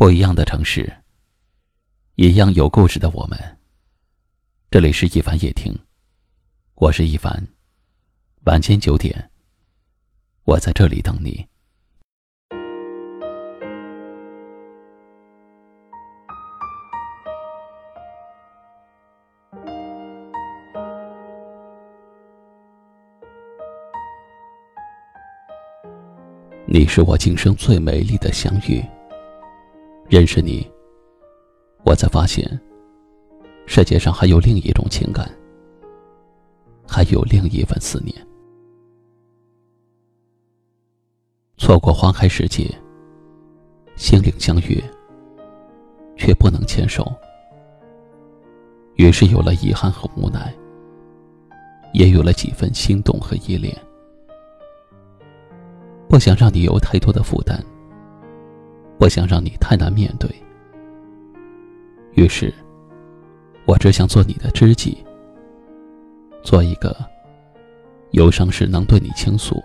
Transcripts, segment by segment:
不一样的城市，一样有故事的我们。这里是一凡夜听，我是一凡。晚间九点，我在这里等你。你是我今生最美丽的相遇。认识你，我才发现，世界上还有另一种情感，还有另一份思念。错过花开时节，心灵相约，却不能牵手，于是有了遗憾和无奈，也有了几分心动和依恋。不想让你有太多的负担。不想让你太难面对，于是，我只想做你的知己，做一个忧伤时能对你倾诉，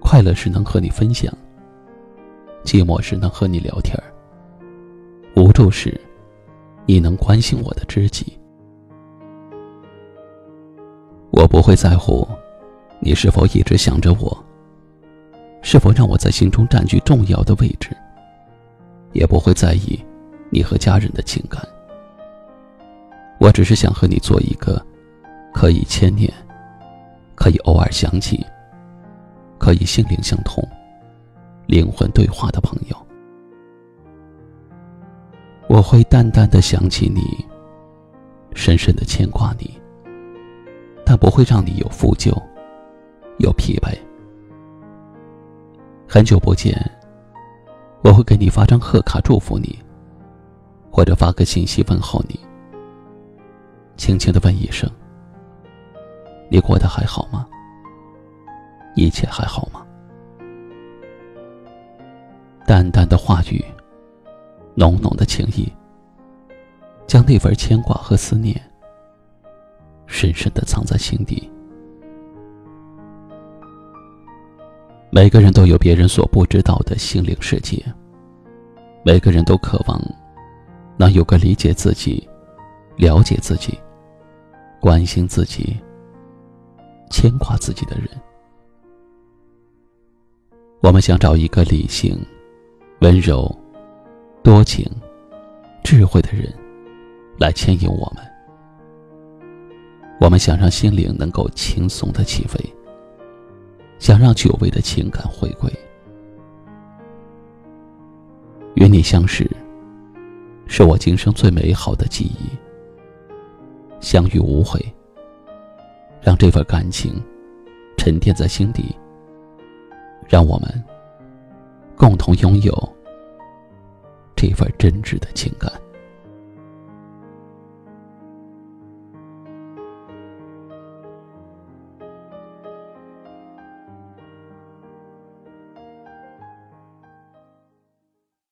快乐时能和你分享，寂寞时能和你聊天无助时你能关心我的知己。我不会在乎你是否一直想着我。是否让我在心中占据重要的位置？也不会在意你和家人的情感。我只是想和你做一个可以牵念、可以偶尔想起、可以心灵相通、灵魂对话的朋友。我会淡淡的想起你，深深的牵挂你，但不会让你有负疚、有疲惫。很久不见，我会给你发张贺卡祝福你，或者发个信息问候你，轻轻的问一声：“你过得还好吗？一切还好吗？”淡淡的话语，浓浓的情意，将那份牵挂和思念深深的藏在心底。每个人都有别人所不知道的心灵世界。每个人都渴望能有个理解自己、了解自己、关心自己、牵挂自己的人。我们想找一个理性、温柔、多情、智慧的人来牵引我们。我们想让心灵能够轻松的起飞。想让久违的情感回归，与你相识，是我今生最美好的记忆。相遇无悔，让这份感情沉淀在心底，让我们共同拥有这份真挚的情感。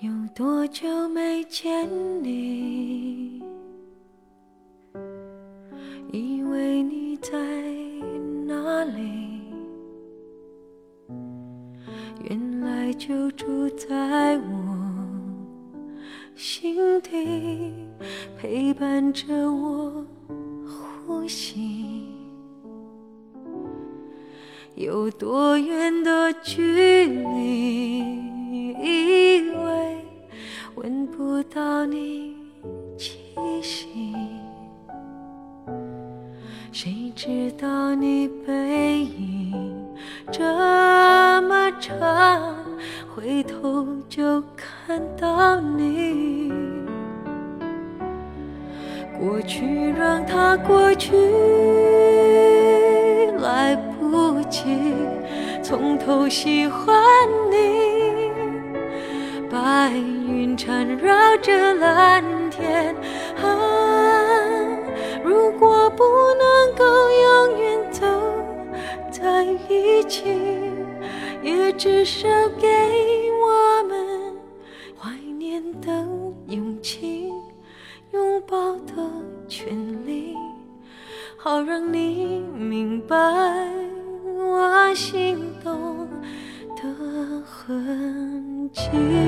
有多久没见你？以为你在哪里？原来就住在我心底，陪伴着我呼吸。有多远的距离？你背影这么长，回头就看到你。过去让它过去，来不及。从头喜欢你。白云缠绕着蓝天，啊，如果不能够永远走在一起，也至少给我们怀念的勇气，拥抱的权利，好让你明白我心动的痕迹。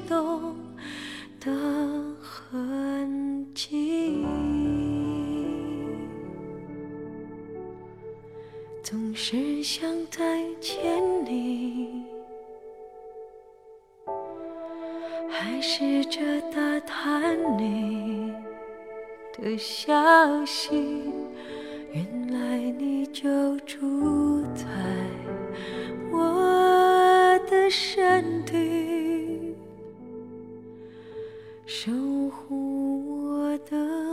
总是想再见你，还试着打探你的消息。原来你就住在我的身体，守护我的